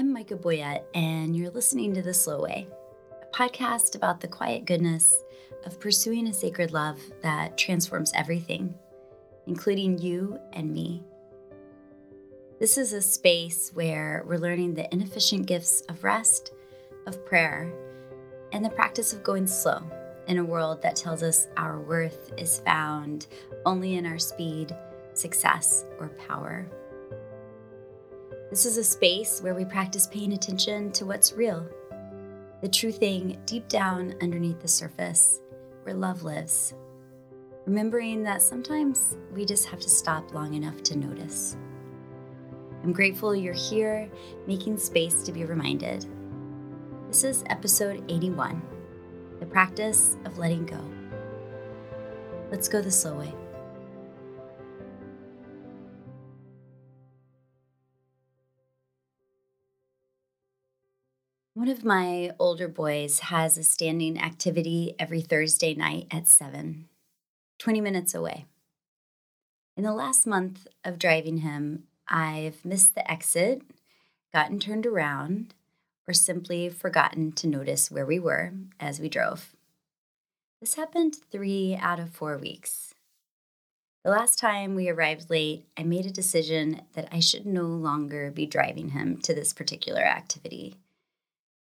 I'm Micha Boyett, and you're listening to The Slow Way, a podcast about the quiet goodness of pursuing a sacred love that transforms everything, including you and me. This is a space where we're learning the inefficient gifts of rest, of prayer, and the practice of going slow in a world that tells us our worth is found only in our speed, success, or power. This is a space where we practice paying attention to what's real, the true thing deep down underneath the surface, where love lives. Remembering that sometimes we just have to stop long enough to notice. I'm grateful you're here, making space to be reminded. This is episode 81 The Practice of Letting Go. Let's go the slow way. One of my older boys has a standing activity every Thursday night at 7, 20 minutes away. In the last month of driving him, I've missed the exit, gotten turned around, or simply forgotten to notice where we were as we drove. This happened three out of four weeks. The last time we arrived late, I made a decision that I should no longer be driving him to this particular activity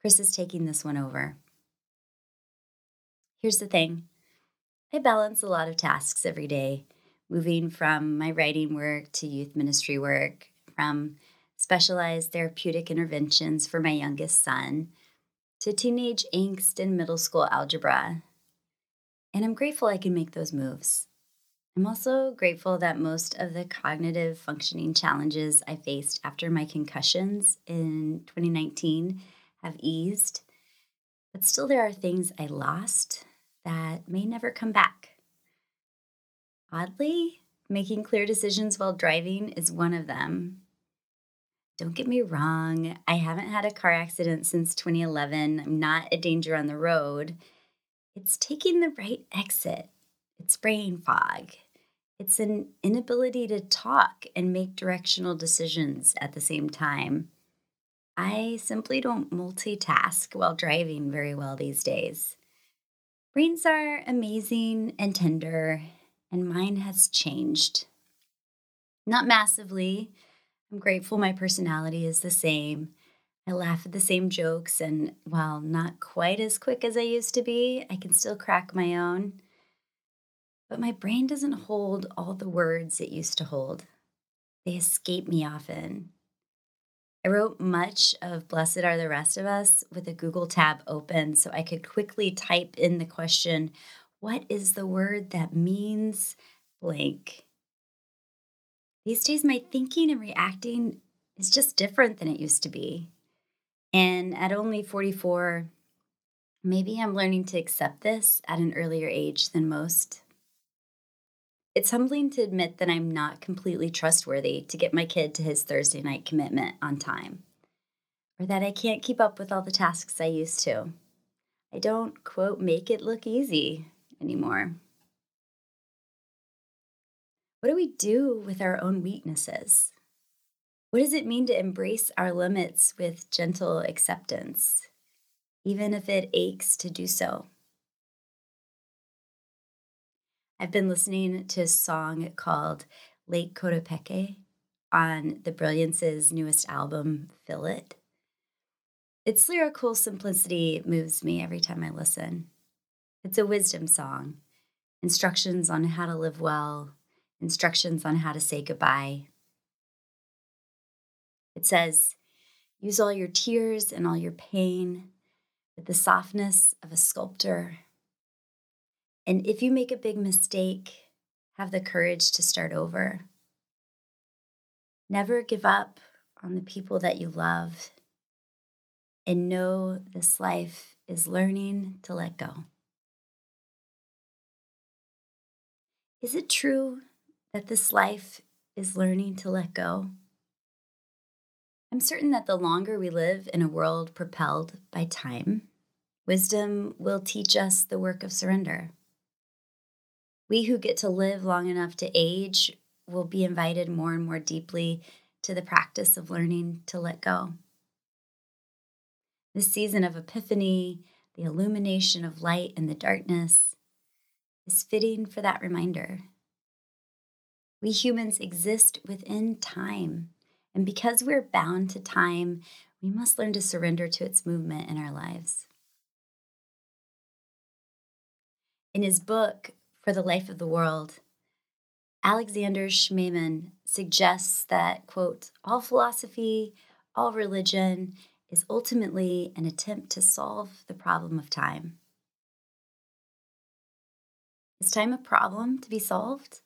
Chris is taking this one over. Here's the thing I balance a lot of tasks every day, moving from my writing work to youth ministry work, from specialized therapeutic interventions for my youngest son to teenage angst and middle school algebra. And I'm grateful I can make those moves. I'm also grateful that most of the cognitive functioning challenges I faced after my concussions in 2019 have eased, but still there are things I lost that may never come back. Oddly, making clear decisions while driving is one of them. Don't get me wrong, I haven't had a car accident since 2011. I'm not a danger on the road. It's taking the right exit, it's brain fog. It's an inability to talk and make directional decisions at the same time. I simply don't multitask while driving very well these days. Brains are amazing and tender, and mine has changed. Not massively. I'm grateful my personality is the same. I laugh at the same jokes, and while not quite as quick as I used to be, I can still crack my own. But my brain doesn't hold all the words it used to hold. They escape me often. I wrote much of Blessed Are the Rest of Us with a Google tab open so I could quickly type in the question, What is the word that means blank? These days, my thinking and reacting is just different than it used to be. And at only 44, maybe I'm learning to accept this at an earlier age than most. It's humbling to admit that I'm not completely trustworthy to get my kid to his Thursday night commitment on time, or that I can't keep up with all the tasks I used to. I don't, quote, make it look easy anymore. What do we do with our own weaknesses? What does it mean to embrace our limits with gentle acceptance, even if it aches to do so? I've been listening to a song called Lake Coatepeque on the Brilliance's newest album, Feel It. Its lyrical simplicity moves me every time I listen. It's a wisdom song, instructions on how to live well, instructions on how to say goodbye. It says, use all your tears and all your pain with the softness of a sculptor and if you make a big mistake, have the courage to start over. Never give up on the people that you love. And know this life is learning to let go. Is it true that this life is learning to let go? I'm certain that the longer we live in a world propelled by time, wisdom will teach us the work of surrender. We who get to live long enough to age will be invited more and more deeply to the practice of learning to let go. This season of epiphany, the illumination of light in the darkness, is fitting for that reminder. We humans exist within time, and because we're bound to time, we must learn to surrender to its movement in our lives. In his book, For the Life of the World, Alexander Schmemann suggests that, quote, all philosophy, all religion is ultimately an attempt to solve the problem of time. Is time a problem to be solved?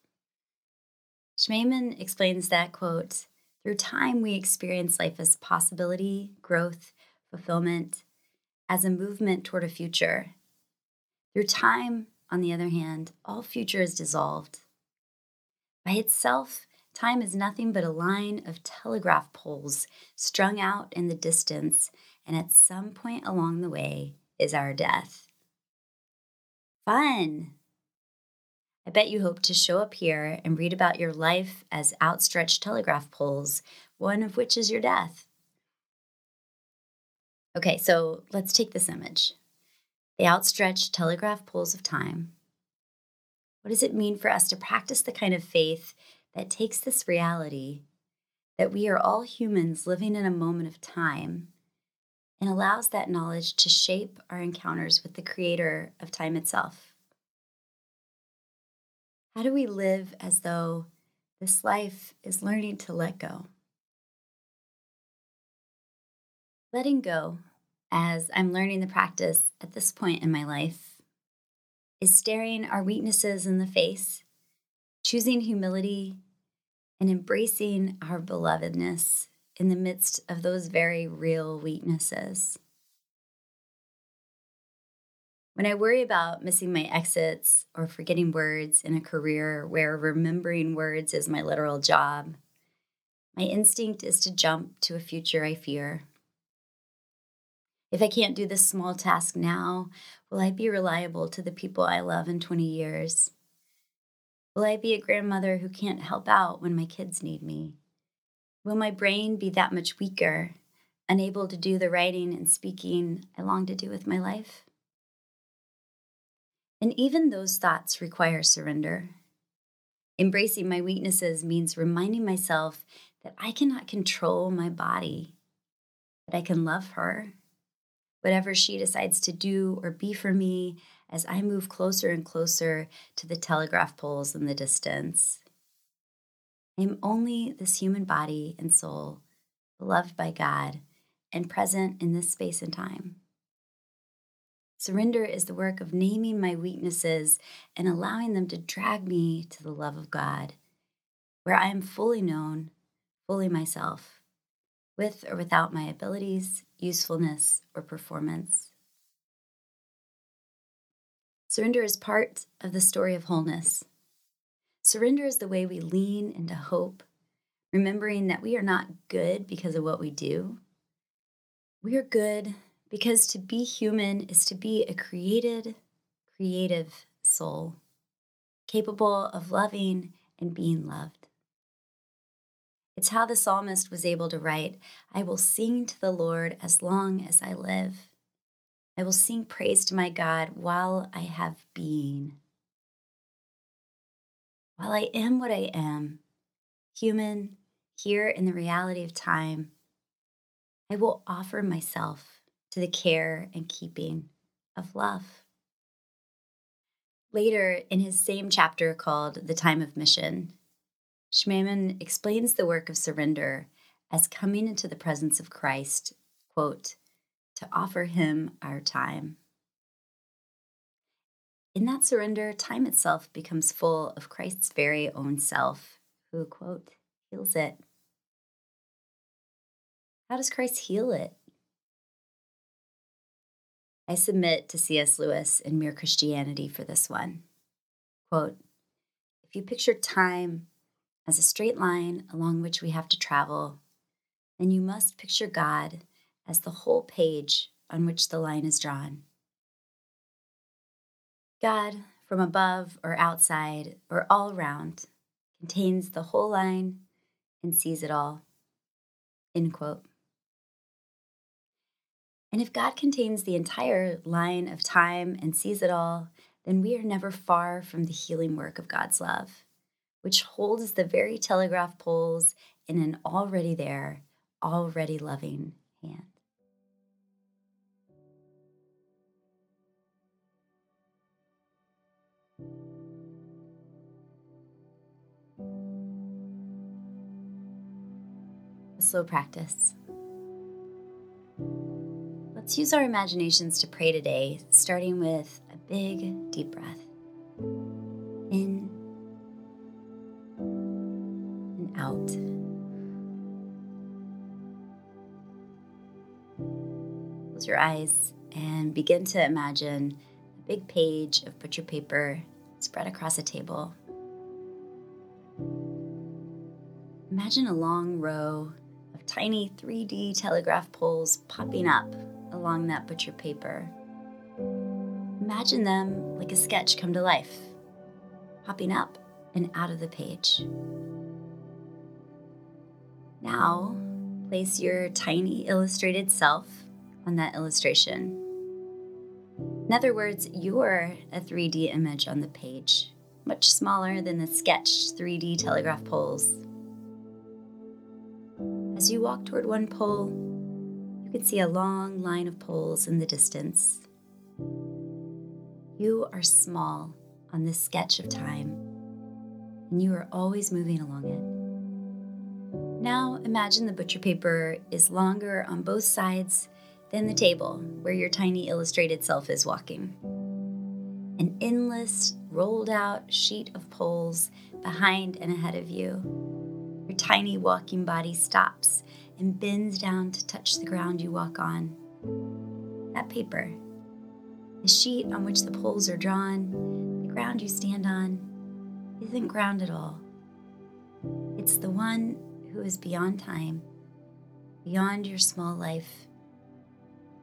Schmemann explains that, quote, through time we experience life as possibility, growth, fulfillment, as a movement toward a future. Through time, on the other hand, all future is dissolved. By itself, time is nothing but a line of telegraph poles strung out in the distance, and at some point along the way is our death. Fun! I bet you hope to show up here and read about your life as outstretched telegraph poles, one of which is your death. Okay, so let's take this image the outstretched telegraph poles of time. What does it mean for us to practice the kind of faith that takes this reality that we are all humans living in a moment of time and allows that knowledge to shape our encounters with the creator of time itself? How do we live as though this life is learning to let go? Letting go as I'm learning the practice at this point in my life is staring our weaknesses in the face, choosing humility, and embracing our belovedness in the midst of those very real weaknesses. When I worry about missing my exits or forgetting words in a career where remembering words is my literal job, my instinct is to jump to a future I fear. If I can't do this small task now, will I be reliable to the people I love in 20 years? Will I be a grandmother who can't help out when my kids need me? Will my brain be that much weaker, unable to do the writing and speaking I long to do with my life? And even those thoughts require surrender. Embracing my weaknesses means reminding myself that I cannot control my body, but I can love her whatever she decides to do or be for me as I move closer and closer to the telegraph poles in the distance. I am only this human body and soul, beloved by God and present in this space and time. Surrender is the work of naming my weaknesses and allowing them to drag me to the love of God, where I am fully known, fully myself, with or without my abilities, usefulness, or performance. Surrender is part of the story of wholeness. Surrender is the way we lean into hope, remembering that we are not good because of what we do. We are good because to be human is to be a created, creative soul, capable of loving and being loved. It's how the psalmist was able to write, I will sing to the Lord as long as I live. I will sing praise to my God while I have being. While I am what I am, human, here in the reality of time, I will offer myself to the care and keeping of love. Later, in his same chapter called The Time of Mission, Schmemann explains the work of surrender as coming into the presence of Christ, quote, to offer him our time. In that surrender, time itself becomes full of Christ's very own self, who, quote, heals it. How does Christ heal it? I submit to C.S. Lewis in Mere Christianity for this one. Quote, if you picture time as a straight line along which we have to travel, then you must picture God as the whole page on which the line is drawn. God, from above or outside or all around, contains the whole line and sees it all. End quote. And if God contains the entire line of time and sees it all, then we are never far from the healing work of God's love, which holds the very telegraph poles in an already there, already loving hand. Slow practice. Let's use our imaginations to pray today, starting with a big, deep breath. In out. Close your eyes and begin to imagine a big page of butcher paper spread across a table. Imagine a long row of tiny 3D telegraph poles popping up along that butcher paper. Imagine them like a sketch come to life, popping up and out of the page. Now, place your tiny illustrated self on that illustration. In other words, you're a 3D image on the page, much smaller than the sketched 3D telegraph poles. As you walk toward one pole, you can see a long line of poles in the distance. You are small on this sketch of time, and you are always moving along it. Now imagine the butcher paper is longer on both sides than the table where your tiny illustrated self is walking. An endless, rolled out sheet of poles behind and ahead of you. Your tiny walking body stops and bends down to touch the ground you walk on. That paper, the sheet on which the poles are drawn, the ground you stand on, isn't ground at all. It's the one who is beyond time, beyond your small life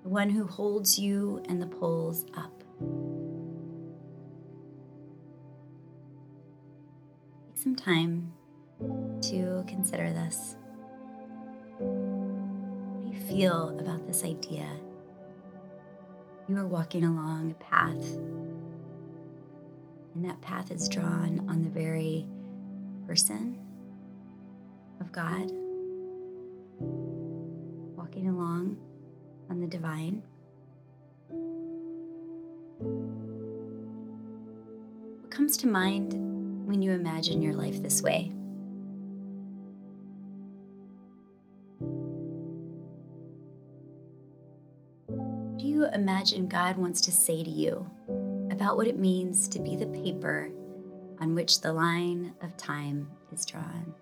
the one who holds you and the poles up. Take some time to consider this. What do you feel about this idea? You are walking along a path, and that path is drawn on the very person of God, walking along on the divine. What comes to mind when you imagine your life this way? What do you imagine God wants to say to you about what it means to be the paper on which the line of time is drawn?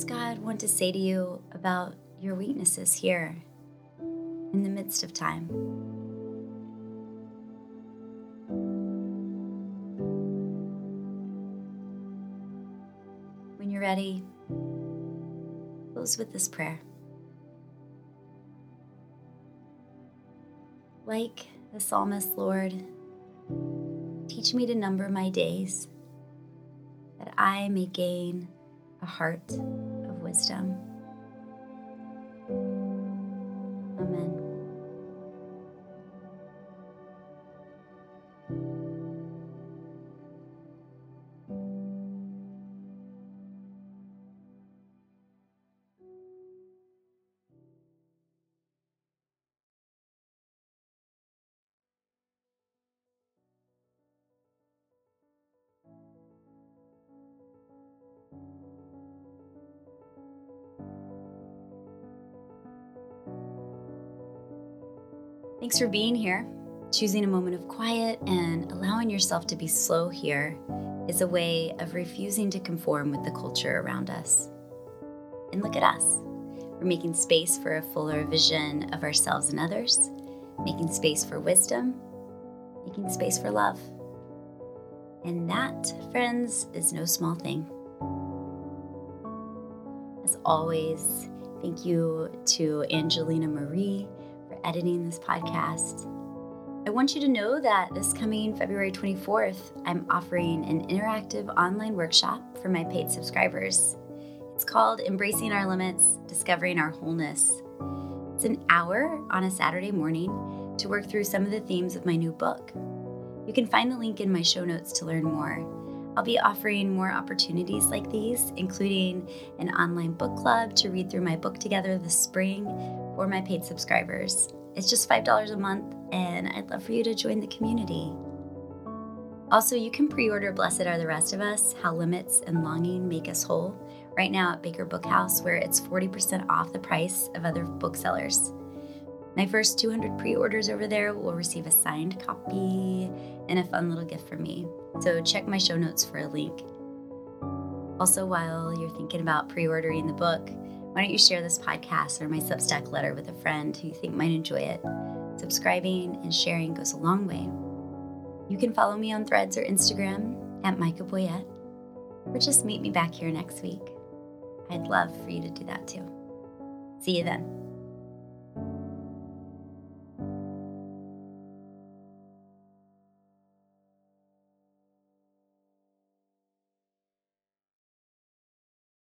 Does God want to say to you about your weaknesses here in the midst of time? When you're ready, close with this prayer. Like the psalmist, Lord, teach me to number my days that I may gain a heart of wisdom. Thanks for being here. Choosing a moment of quiet and allowing yourself to be slow here is a way of refusing to conform with the culture around us. And look at us. We're making space for a fuller vision of ourselves and others, making space for wisdom, making space for love. And that, friends, is no small thing. As always, thank you to Angelina Marie editing this podcast. I want you to know that this coming February 24th, I'm offering an interactive online workshop for my paid subscribers. It's called Embracing Our Limits Discovering Our Wholeness. It's an hour on a Saturday morning to work through some of the themes of my new book. You can find the link in my show notes to learn more. I'll be offering more opportunities like these, including an online book club to read through my book together this spring for my paid subscribers. It's just $5 a month, and I'd love for you to join the community. Also, you can pre order Blessed Are the Rest of Us How Limits and Longing Make Us Whole right now at Baker Bookhouse, where it's 40% off the price of other booksellers. My first 200 pre orders over there will receive a signed copy and a fun little gift from me. So check my show notes for a link. Also, while you're thinking about pre ordering the book, why don't you share this podcast or my Substack letter with a friend who you think might enjoy it? Subscribing and sharing goes a long way. You can follow me on threads or Instagram at Micha Boyett, or just meet me back here next week. I'd love for you to do that too. See you then.